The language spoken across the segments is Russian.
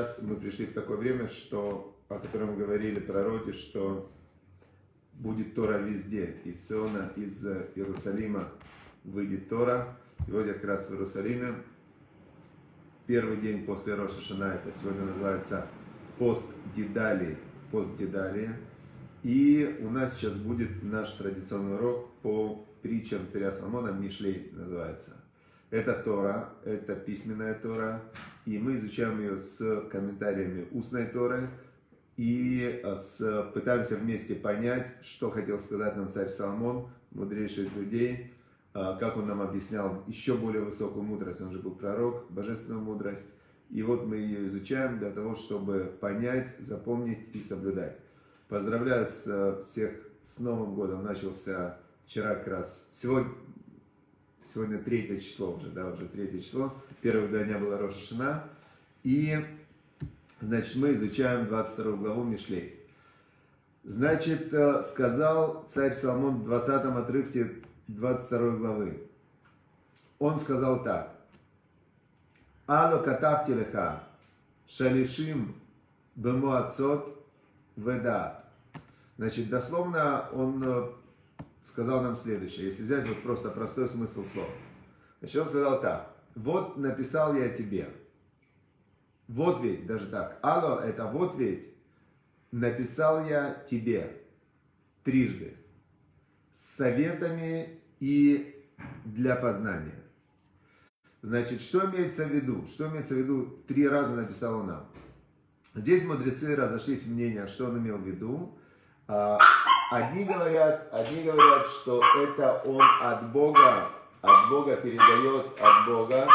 Сейчас мы пришли в такое время, что, о котором говорили пророки, что будет Тора везде. Из Сиона, из Иерусалима выйдет Тора. Вот как раз в Иерусалиме. Первый день после Роша Шана, это сегодня называется пост Дедали, пост Дедали. И у нас сейчас будет наш традиционный урок по притчам царя Соломона, Мишлей называется. Это Тора, это письменная Тора, и мы изучаем ее с комментариями устной Торы, и э, с, пытаемся вместе понять, что хотел сказать нам царь Соломон, мудрейший из людей, э, как он нам объяснял еще более высокую мудрость, он же был пророк, божественную мудрость. И вот мы ее изучаем для того, чтобы понять, запомнить и соблюдать. Поздравляю с, э, всех с Новым годом, начался вчера как раз, сегодня, сегодня третье число уже, да, уже третье число. Два дня была Роша Шина. И, значит, мы изучаем 22 главу Мишлей. Значит, э, сказал царь Соломон в 20 отрывке 22 главы. Он сказал так. Алло катавти леха, шалишим бемуацот ведат. Значит, дословно он э, сказал нам следующее. Если взять вот просто простой смысл слов. Значит, он сказал так. Вот написал я тебе. Вот ведь, даже так. Алло, это вот ведь. Написал я тебе трижды. С советами и для познания. Значит, что имеется в виду? Что имеется в виду? Три раза написал он нам. Здесь мудрецы разошлись в мнениях, что он имел в виду. Одни говорят, одни говорят, что это он от Бога, от Бога передает от Бога.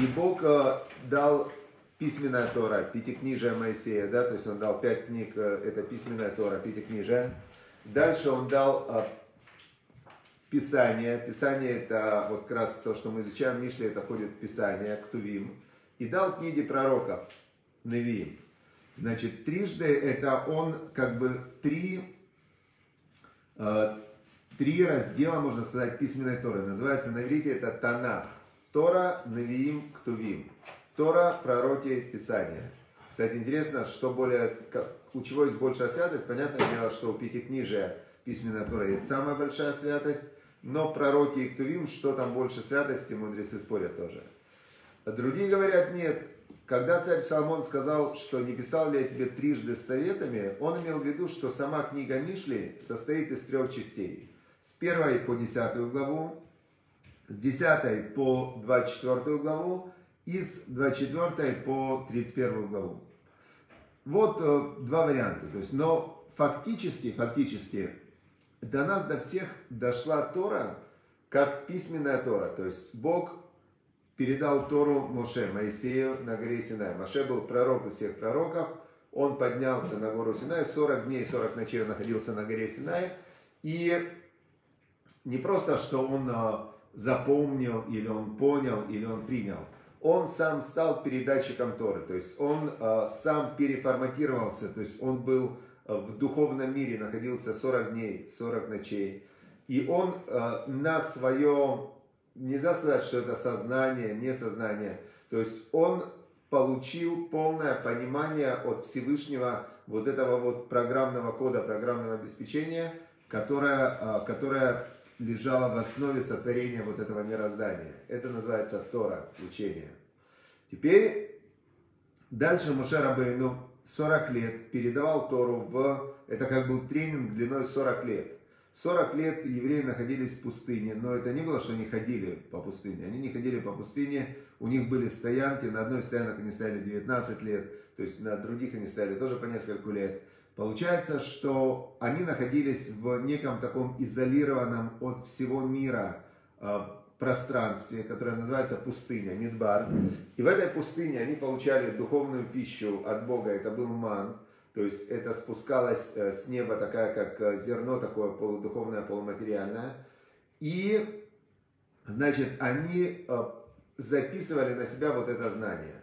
И Бог э, дал письменная Тора, пятикнижие Моисея, да, то есть он дал пять книг, э, это письменная Тора, пятикнижие. Дальше он дал э, Писание. Писание это вот как раз то, что мы изучаем, Мишли, это входит в Писание, Ктувим. И дал книги пророков, Невиим. Значит, трижды это он как бы три, три раздела, можно сказать, письменной Торы. Называется на иврите это Танах. Тора, Навиим, Ктувим. Тора, пророки, Писания. Кстати, интересно, что более, у чего есть большая святость. Понятное дело, что у Пятикнижия письменная Тора есть самая большая святость. Но пророки и Ктувим, что там больше святости, мудрецы спорят тоже. Другие говорят, нет, когда царь Соломон сказал, что не писал ли я тебе трижды с советами, он имел в виду, что сама книга Мишли состоит из трех частей. С первой по десятую главу, с десятой по двадцать четвертую главу и с двадцать четвертой по тридцать первую главу. Вот э, два варианта. То есть, но фактически, фактически до нас, до всех дошла Тора, как письменная Тора. То есть Бог передал Тору Моше, Моисею на горе Синай. Моше был пророк из всех пророков. Он поднялся на гору Синай, 40 дней, 40 ночей он находился на горе Синай. И не просто, что он а, запомнил, или он понял, или он принял. Он сам стал передатчиком Торы, то есть он а, сам переформатировался, то есть он был а, в духовном мире, находился 40 дней, 40 ночей. И он на свое нельзя сказать, что это сознание, не сознание. То есть он получил полное понимание от Всевышнего вот этого вот программного кода, программного обеспечения, которое, а, которое лежало в основе сотворения вот этого мироздания. Это называется Тора, учение. Теперь дальше Муше Рабейну 40 лет передавал Тору в... Это как был тренинг длиной 40 лет. 40 лет евреи находились в пустыне, но это не было, что они ходили по пустыне. Они не ходили по пустыне, у них были стоянки, на одной стоянке они стояли 19 лет, то есть на других они стояли тоже по несколько лет. Получается, что они находились в неком таком изолированном от всего мира э, пространстве, которое называется пустыня, Мидбар. И в этой пустыне они получали духовную пищу от Бога, это был ман. То есть это спускалось э, с неба такая, как э, зерно, такое полудуховное, полуматериальное. И, значит, они э, записывали на себя вот это знание.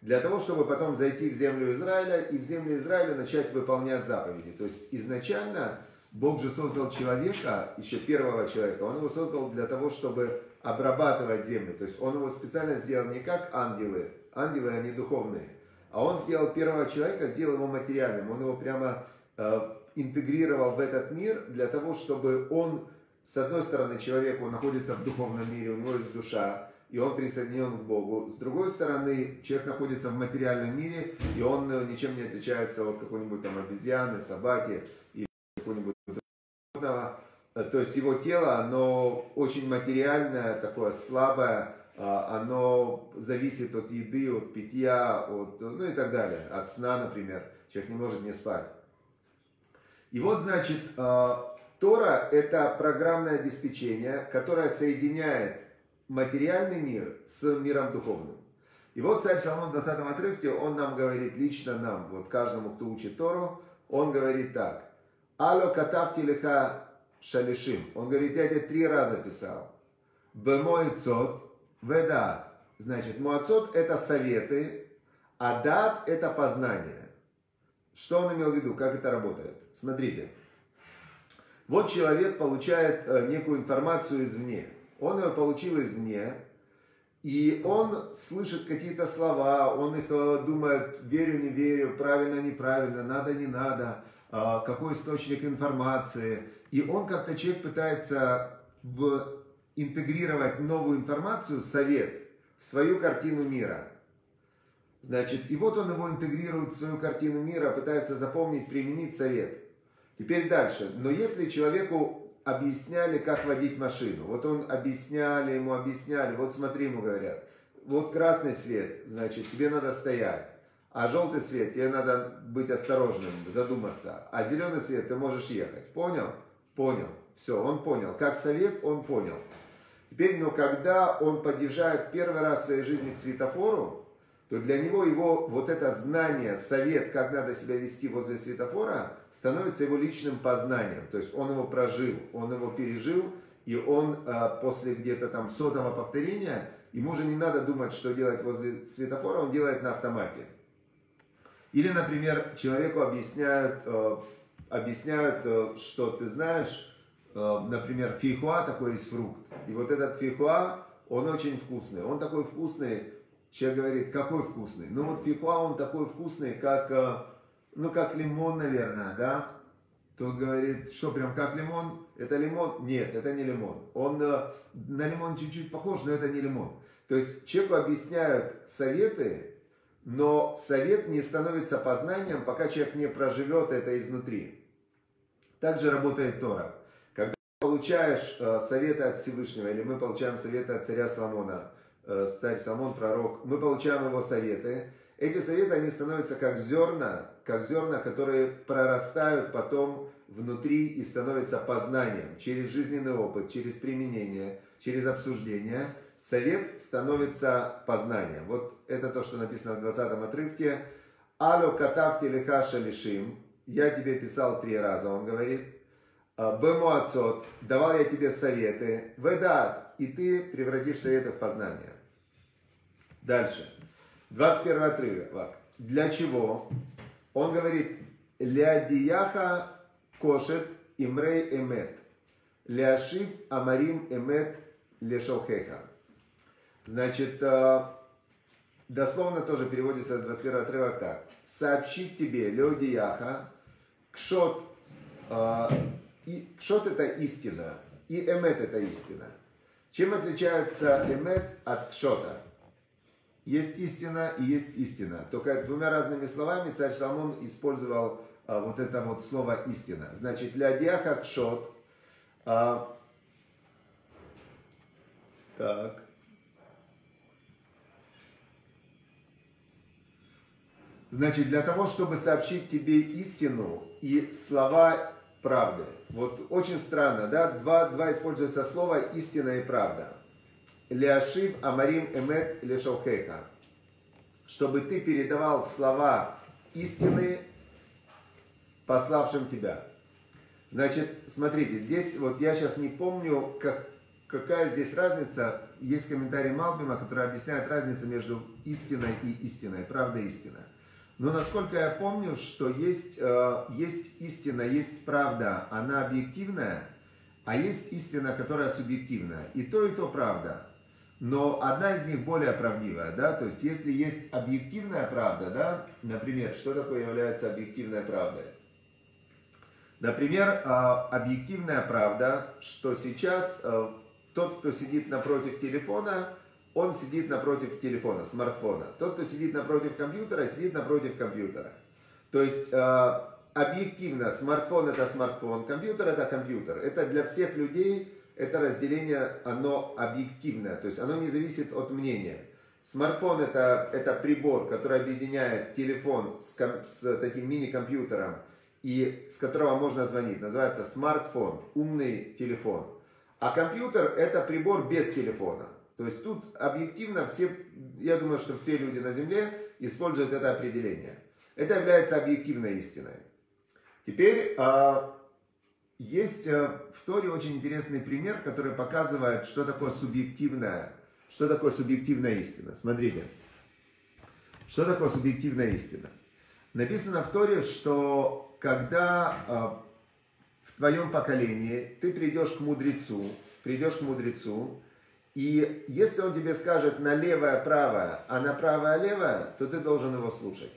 Для того, чтобы потом зайти в землю Израиля и в землю Израиля начать выполнять заповеди. То есть изначально Бог же создал человека, еще первого человека, он его создал для того, чтобы обрабатывать землю. То есть он его специально сделал не как ангелы, ангелы они духовные, А он сделал первого человека, сделал его материальным. Он его прямо э, интегрировал в этот мир для того, чтобы он, с одной стороны, человек, он находится в духовном мире, у него есть душа, и он присоединен к Богу. С другой стороны, человек находится в материальном мире, и он э, ничем не отличается от какой-нибудь там обезьяны, собаки или какого-нибудь другого. Э, то есть его тело, оно очень материальное, такое слабое, оно зависит от еды, от питья, от, ну и так далее, от сна, например. Человек не может не спать. И вот, значит, а, Тора – это программное обеспечение, которое соединяет материальный мир с миром духовным. И вот царь Соломон в 20 отрывке, он нам говорит, лично нам, вот каждому, кто учит Тору, он говорит так. Алло катавти лиха шалишим. Он говорит, я тебе три раза писал. Бемой цот, ведат. Значит, муацот это советы, а дат это познание. Что он имел в виду, как это работает? Смотрите. Вот человек получает э, некую информацию извне. Он ее получил извне, и он слышит какие-то слова, он их э, думает, верю, не верю, правильно, неправильно, надо, не надо, э, какой источник информации. И он как-то человек пытается в, интегрировать новую информацию, совет, в свою картину мира. Значит, и вот он его интегрирует в свою картину мира, пытается запомнить, применить совет. Теперь дальше. Но если человеку объясняли, как водить машину. Вот он объясняли, ему объясняли, вот смотри, ему говорят, вот красный свет, значит, тебе надо стоять. А желтый свет, тебе надо быть осторожным, задуматься. А зеленый свет, ты можешь ехать. Понял? Понял. Все, он понял. Как совет, он понял. Теперь, но когда он подъезжает первый раз в своей жизни к светофору, то для него его вот это знание, совет, как надо себя вести возле светофора, становится его личным познанием. То есть он его прожил, он его пережил, и он а, после где-то там сотого повторения, ему уже не надо думать, что делать возле светофора, он делает на автомате. Или, например, человеку объясняют, э, объясняют, э, что ты знаешь, э, например, фихуа такой есть фрукт. И вот этот фихуа, он очень вкусный. Он такой вкусный, Человек говорит, какой вкусный? Ну вот фихуа, он такой вкусный, как, э, ну как лимон, наверное, да? Тот говорит, что прям как лимон? Это лимон? Нет, это не лимон. Он э, на лимон чуть-чуть похож, но это не лимон. То есть человеку объясняют советы, но совет не становится познанием, пока человек не проживет это изнутри. Также работает Тора. Получаешь э, советы от Всевышнего, или мы получаем советы от царя Соломона, Э, царь Самон, пророк, мы получаем его советы. Эти советы, они становятся как зерна, как зерна, которые прорастают потом внутри и становятся познанием через жизненный опыт, через применение, через обсуждение. Совет становится познанием. Вот это то, что написано в 20 отрывке. Алло катавти лихаша лишим. Я тебе писал три раза, он говорит. «Э, Бемуацот, давал я тебе советы. Ведат, и ты превратишь советы в познание. Дальше. 21 отрывок. Для чего? Он говорит, Лядияха кошет имрей эмет. Ляшив амарим эмет лешалхеха. Значит, э, дословно тоже переводится 21 отрывок так. Сообщить тебе, Леодияха, кшот, э, и, кшот это истина, и эмет это истина. Чем отличается эмет от кшота? Есть истина и есть истина. Только двумя разными словами царь Соломон использовал а, вот это вот слово истина. Значит, для диаха кшот. А, так. Значит, для того, чтобы сообщить тебе истину и слова правды. Вот очень странно, да, два, два используются слова истина и правда. Ляшив амарим эмет лешалхейха. Чтобы ты передавал слова истины пославшим тебя. Значит, смотрите, здесь вот я сейчас не помню, как, какая здесь разница. Есть комментарий Малбима, который объясняет разницу между истиной и истиной, правда и истина. Но насколько я помню, что есть, э, есть истина, есть правда, она объективная, а есть истина, которая субъективная. И то, и то правда. но одна из них более правдивая, да, то есть если есть объективная правда, да, например, что такое является объективной правдой? Например, а, объективная правда, что сейчас э, тот, кто сидит напротив телефона, он сидит напротив телефона, смартфона. Тот, кто сидит напротив компьютера, сидит напротив компьютера. То есть э, объективно смартфон это смартфон, компьютер это компьютер. Это для всех людей это разделение, оно объективное, то есть оно не зависит от мнения. Смартфон это, это прибор, который объединяет телефон с, с таким мини-компьютером и с которого можно звонить. Называется смартфон, умный телефон. А компьютер это прибор без телефона. То есть тут объективно все, я думаю, что все люди на Земле используют это определение. Это является объективной истиной. Теперь а, есть а, в Торе очень интересный пример, который показывает, что такое субъективная, что такое субъективная истина. Смотрите, что такое субъективная истина. Написано в Торе, что когда а, в твоем поколении ты придешь к мудрецу, придешь к мудрецу, и если он тебе скажет на левое правое, а на правое левое, то ты должен его слушать.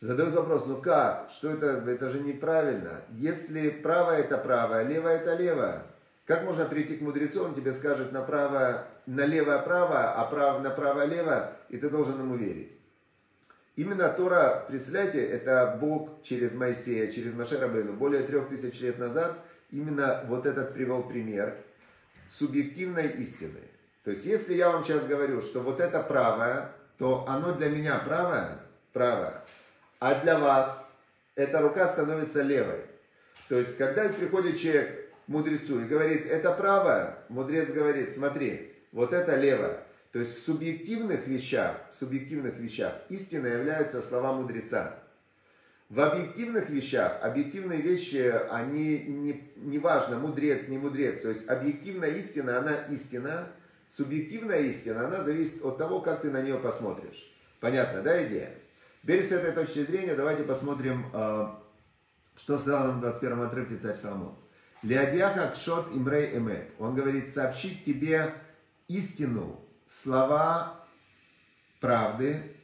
Задают вопрос, ну как? Что это? Это же неправильно. Если правое это правое, левое это левое. Как можно прийти к мудрецу, он тебе скажет на правое, на левое правое, а прав, на правое левое, и ты должен ему верить. Именно Тора, представляете, это Бог через Моисея, через Машерабейну, более трех тысяч лет назад, именно вот этот привел пример – субъективной истины. То есть, если я вам сейчас говорю, что вот это правое, то оно для меня правое, правое, а для вас эта рука становится левой. То есть, когда приходит человек к мудрецу и говорит, это правое, мудрец говорит, смотри, вот это левое. То есть, в субъективных вещах, в субъективных вещах истина является слова мудреца. В объективных вещах, объективные вещи, они не, не важно, мудрец, не мудрец. То есть объективная истина, она истина. Субъективная истина, она зависит от того, как ты на нее посмотришь. Понятно, да, идея? Теперь с этой точки зрения давайте посмотрим, а, что сказал нам в 21 отрывке царь Соломон. Леодиаха кшот имрей эмет. Он говорит, сообщить тебе истину, слова правды,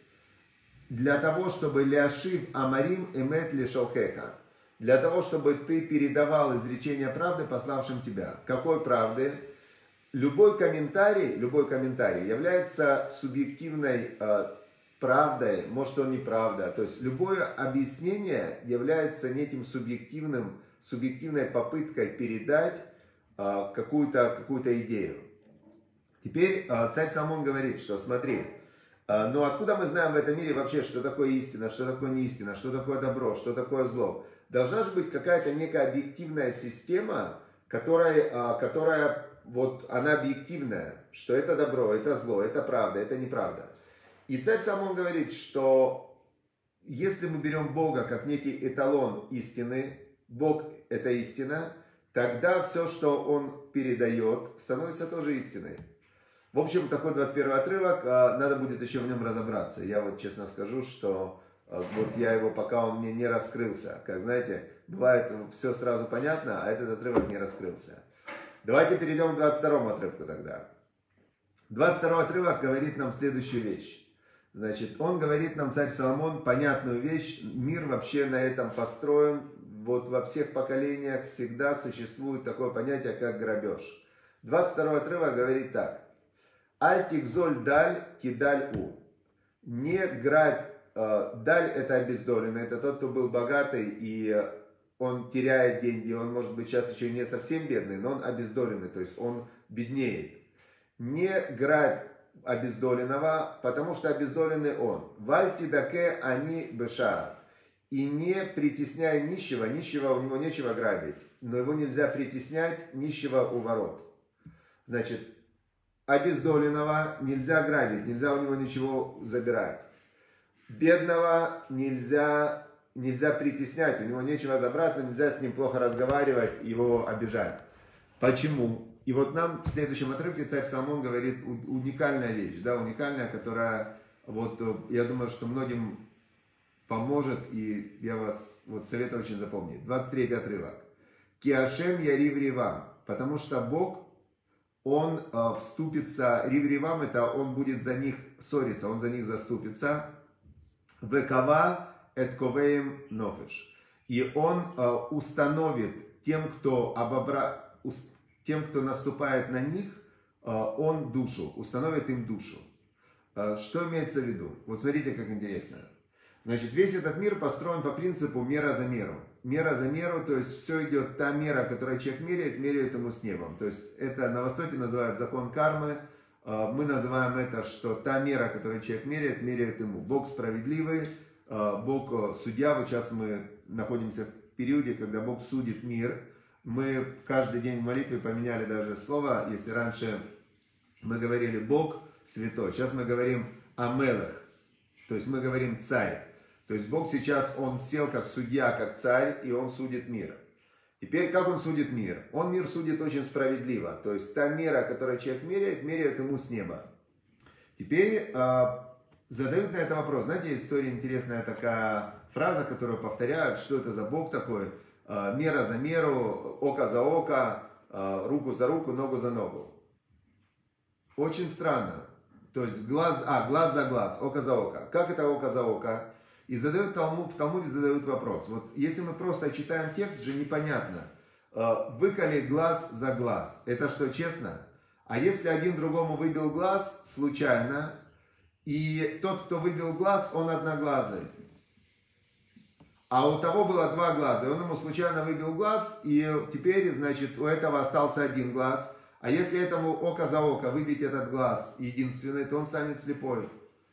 для того, чтобы ляшив амарим эмет лишалхеха, для того, чтобы ты передавал изречение правды, пославшим тебя. Какой правды? Любой комментарий, любой комментарий является субъективной э, правдой, может он неправда. То есть любое объяснение является неким субъективным, субъективной попыткой передать э, какую-то какую идею. Теперь э, царь Самон говорит, что смотри, но откуда мы знаем в этом мире вообще, что такое истина, что такое неистина, что такое добро, что такое зло? Должна же быть какая-то некая объективная система, которая, а, которая вот она объективная, что это добро, это зло, это правда, это неправда. И царь сам он говорит, что если мы берем Бога как некий эталон истины, Бог это истина, тогда все, что Он передает, становится тоже истиной. В общем, такой 21 отрывок, а, надо будет еще в нем разобраться. Я вот честно скажу, что а, вот я его, пока он мне не раскрылся. Как знаете, бывает все сразу понятно, а этот отрывок не раскрылся. Давайте перейдем к 22 отрывку тогда. 22 отрывок говорит нам следующую вещь. Значит, он говорит нам, царь Соломон, понятную вещь. Мир вообще на этом построен. Вот во всех поколениях всегда существует такое понятие, как грабеж. 22 отрывок говорит так. Альтикзоль даль кидаль у. Не грабь. Э, даль это обездоленный, это тот, кто был богатый и он теряет деньги, он может быть сейчас еще не совсем бедный, но он обездоленный, то есть он беднеет. Не грабь обездоленного, потому что обездоленный он. Вальти даке они беша. И не притесняй нищего, нищего у него нечего грабить, но его нельзя притеснять, нищего у ворот. Значит, обездоленного нельзя грабить, нельзя у него ничего забирать. Бедного нельзя, нельзя притеснять, у него нечего забрать, но нельзя с ним плохо разговаривать, его обижать. Почему? И вот нам в следующем отрывке царь Соломон говорит уникальная вещь, да, уникальная, которая, вот, я думаю, что многим поможет, и я вас вот советую очень запомнить. 23 отрывок. Киашем ярив ривам, потому что Бог он э, вступится, Ривривам это он будет за них ссориться, он за них заступится. Векава этковеем нофеш. И он э, установит тем, кто обобра... тем, кто наступает на них, э, он душу, установит им душу. Э, что имеется в виду? Вот смотрите, как интересно. Значит, весь этот мир построен по принципу мера за меру. Мера за меру, то есть все идет та мера, которую человек меряет, меряет ему с небом. То есть это на Востоке называют закон кармы. А, мы называем это, что та мера, которую человек меряет, меряет ему. Бог справедливый, а, Бог э, судья. Вот сейчас мы находимся в периоде, когда Бог судит мир. Мы каждый день в молитве поменяли даже слово. Если раньше мы говорили Бог святой, сейчас мы говорим Амелах. То есть мы говорим царь. То есть Бог сейчас, Он сел как судья, как царь, и Он судит мир. Теперь, как Он судит мир? Он мир судит очень справедливо. То есть та мера, которую человек меряет, меряет ему с неба. Теперь э, задают на это вопрос. Знаете, история интересная такая фраза, которую повторяют, что это за Бог такой. Э, мера за меру, око за око, э, руку за руку, ногу за ногу. Очень странно. То есть глаз, а, глаз за глаз, око за око. Как это око за око? И задают Талмуд, в Талмуде задают вопрос. Вот если мы просто читаем текст, же непонятно. Э, выколи глаз за глаз. Это что, честно? А если один другому выбил глаз случайно, и тот, кто выбил глаз, он одноглазый. А у того было два глаза, и он ему случайно выбил глаз, и теперь, значит, у этого остался один глаз. А если этому око за око выбить этот глаз единственный, то он станет слепой.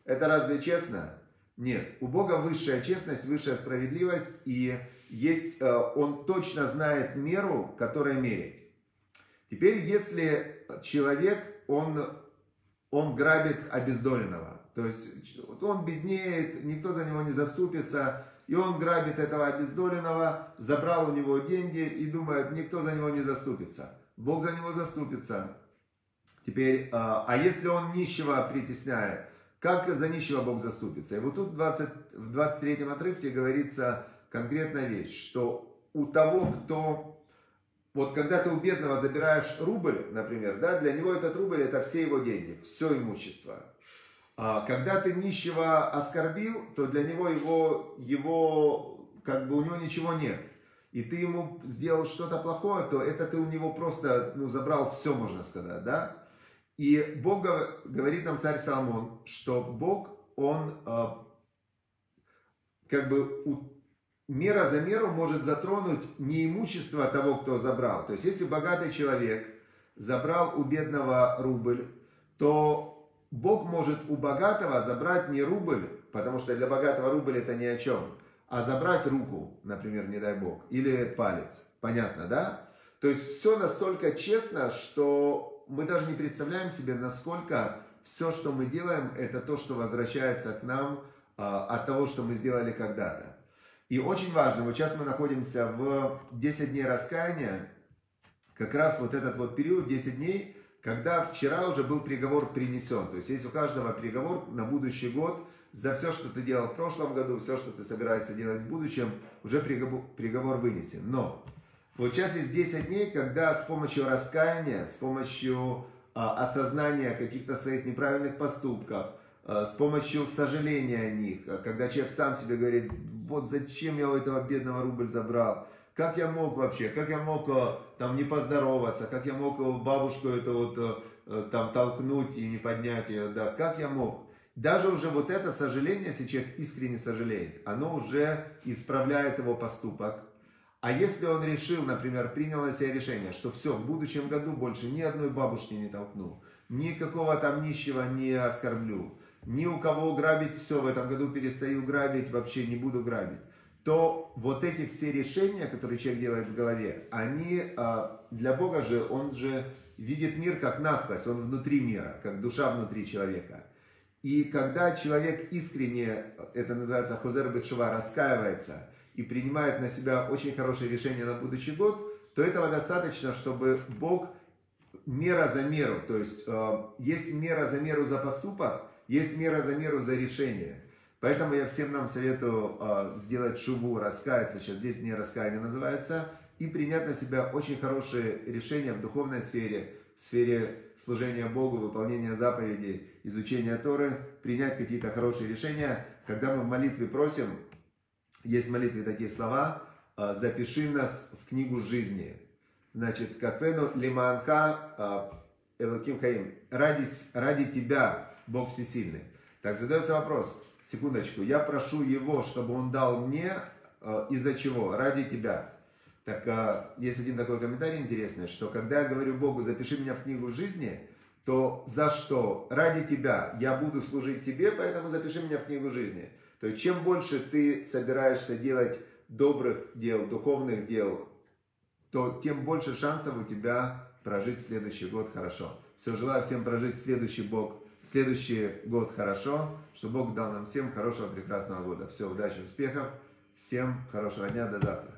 Это разве честно? Нет, у Бога высшая честность, высшая справедливость, и есть, э, Он точно знает меру, которая меряет. Теперь, если человек, он, он грабит обездоленного, то есть он беднеет, никто за него не заступится, и он грабит этого обездоленного, забрал у него деньги и думает, никто за него не заступится. Бог за него заступится. Теперь, э, а если он нищего притесняет, как за нищего Бог заступится? И вот тут в, 20, в 23 отрывке говорится конкретная вещь, что у того, кто... Вот когда ты у бедного забираешь рубль, например, да, для него этот рубль это все его деньги, все имущество. А когда ты нищего оскорбил, то для него его, его, как бы у него ничего нет. И ты ему сделал что-то плохое, то это ты у него просто ну, забрал все, можно сказать, да? И Бог говорит нам царь Соломон, что Бог, он а, как бы мера за меру может затронуть не имущество того, кто забрал. То есть, если богатый человек забрал у бедного рубль, то Бог может у богатого забрать не рубль, потому что для богатого рубль это ни о чем, а забрать руку, например, не дай Бог, или палец. Понятно, да? То есть все настолько честно, что мы даже не представляем себе, насколько все, что мы делаем, это то, что возвращается к нам а, от того, что мы сделали когда-то. И очень важно, вот сейчас мы находимся в 10 дней раскаяния, как раз вот этот вот период, 10 дней, когда вчера уже был приговор принесен. То есть есть у каждого приговор на будущий год за все, что ты делал в прошлом году, все, что ты собираешься делать в будущем, уже приговор, приговор вынесен. Но вот сейчас есть 10 дней, когда с помощью раскаяния, с помощью а, осознания каких-то своих неправильных поступков, а, с помощью сожаления о них, а, когда человек сам себе говорит, вот зачем я у этого бедного рубль забрал, как я мог вообще, как я мог а, там не поздороваться, как я мог бабушку это вот а, а, там толкнуть и не поднять ее, да, как я мог. Даже уже вот это сожаление, если человек искренне сожалеет, оно уже исправляет его поступок, а если он решил, например, принял на себя решение, что все, в будущем году больше ни одной бабушки не толкну, никакого там нищего не оскорблю, ни у кого грабить все, в этом году перестаю грабить, вообще не буду грабить, то вот эти все решения, которые человек делает в голове, они а, для Бога же, он же видит мир как насквозь, он внутри мира, как душа внутри человека. И когда человек искренне, это называется хозер бетшува, раскаивается – и принимает на себя очень хорошее решение на будущий год, то этого достаточно, чтобы Бог мера за меру, то есть э, есть мера за меру за поступок, есть мера за меру за решение. Поэтому я всем нам советую э, сделать шубу, раскаяться, сейчас здесь не раскаяние называется, и принять на себя очень хорошее решение в духовной сфере, в сфере служения Богу, выполнения заповедей, изучения Торы, принять какие-то хорошие решения. Когда мы в молитве просим, есть в молитве такие слова, «А, запиши нас в книгу жизни. Значит, Катвену лиманха а, Элаким Хаим. Ради, ради тебя, Бог Всесильный. Так задается вопрос, секундочку, я прошу Его, чтобы Он дал мне, а, из-за чего? Ради тебя. Так есть один такой комментарий интересный, что когда я говорю Богу, запиши меня в книгу жизни, то за что? Ради тебя. Я буду служить тебе, поэтому запиши меня в книгу жизни. То есть чем больше ты собираешься делать добрых дел, духовных дел, то тем больше шансов у тебя прожить следующий год хорошо. Все, желаю всем прожить следующий, Бог, следующий год хорошо, чтобы Бог дал нам всем хорошего, прекрасного года. Все, удачи, успехов, всем хорошего дня, до завтра.